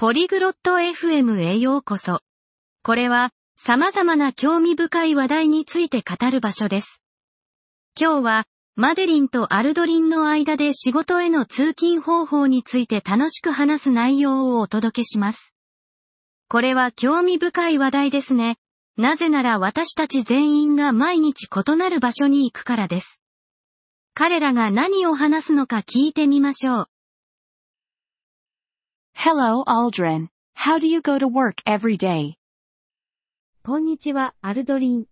ポリグロット FM へようこそ。これは、様々な興味深い話題について語る場所です。今日は、マデリンとアルドリンの間で仕事への通勤方法について楽しく話す内容をお届けします。これは興味深い話題ですね。なぜなら私たち全員が毎日異なる場所に行くからです。彼らが何を話すのか聞いてみましょう。Hello, Aldrin. How do you go to work every day? こんにちは、アルドリン。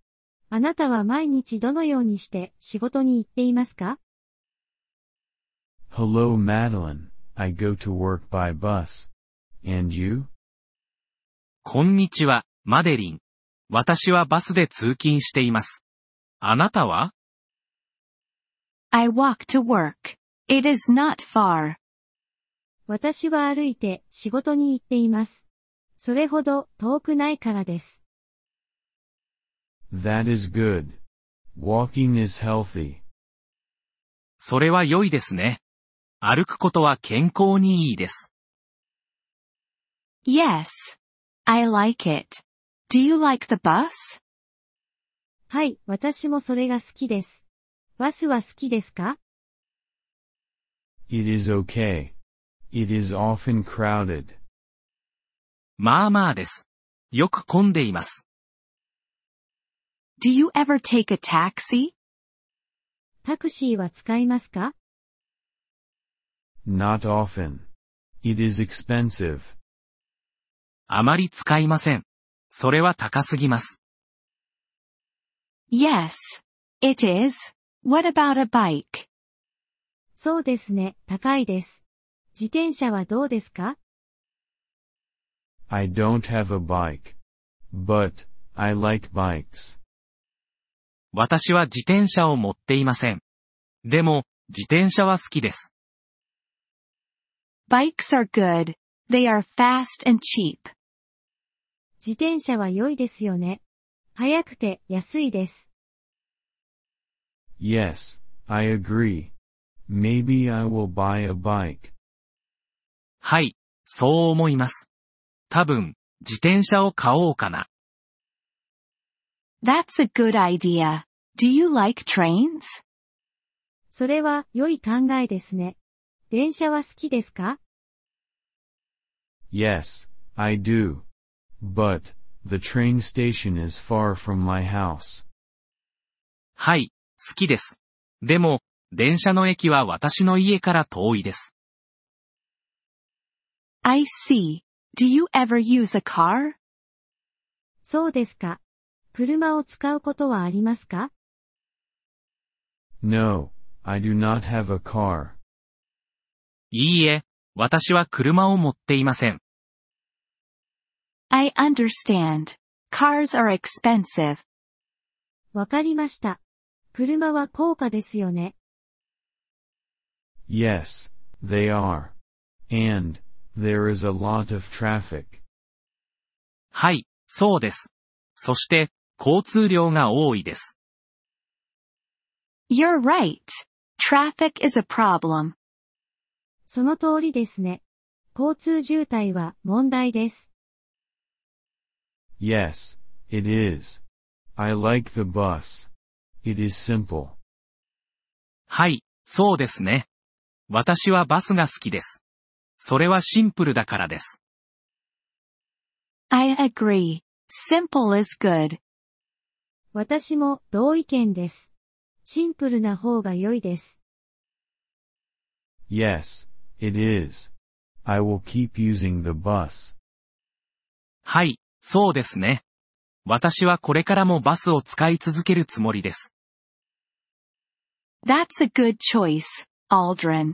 あなたは毎日どのようにして仕事に行っていますか Hello Madeline, I go to work by bus. And you? こんにちは、マデリン。私はバスで通勤しています。あなたは I walk to work. It is not far. 私は歩いて仕事に行っています。それほど遠くないからです。That is good. Walking is healthy. それは良いですね。歩くことは健康にいいです。Yes. I like it. Do you like the bus? はい、私もそれが好きです。バスは好きですか？It is okay. It is often crowded. まあまあです。よく混んでいます。Do you ever take a taxi? タクシーは使いますか Not often. It is expensive. あまり使いません。それは高すぎます。Yes. It is. What about a bike? そうですね、高いです。自転車はどうですか I don't have a bike. But, I like bikes. 私は自転車を持っていません。でも、自転車は好きです。Bikes are good. They are fast and cheap. 自転車は良いですよね。速くて安いです。Yes, I agree. Maybe I will buy a bike. はい、そう思います。多分、自転車を買おうかな。That's a good idea. Do you like trains? それは良い考えですね。電車は好きですか Yes, I do. But, the train station is far from my house. はい、好きです。でも、電車の駅は私の家から遠いです。I see. Do you ever use a car? そうですか。車を使うことはありますか No, I do not have a car. いいえ、私は車を持っていません。I understand. Cars are expensive. わかりました。車は高価ですよね。Yes, they are. And, there is a lot of traffic. はい、そうです。そして、交通量が多いです。You're right. Traffic is a problem. その通りですね。交通渋滞は問題です。Yes, it is. I like the bus. It is simple. はい、そうですね。私はバスが好きです。それはシンプルだからです。I agree. Simple is good. 私も同意見です。シンプルな方が良いです。Yes, it is. I will keep using the bus. はい、そうですね。私はこれからもバスを使い続けるつもりです。That's a good choice, Aldrin.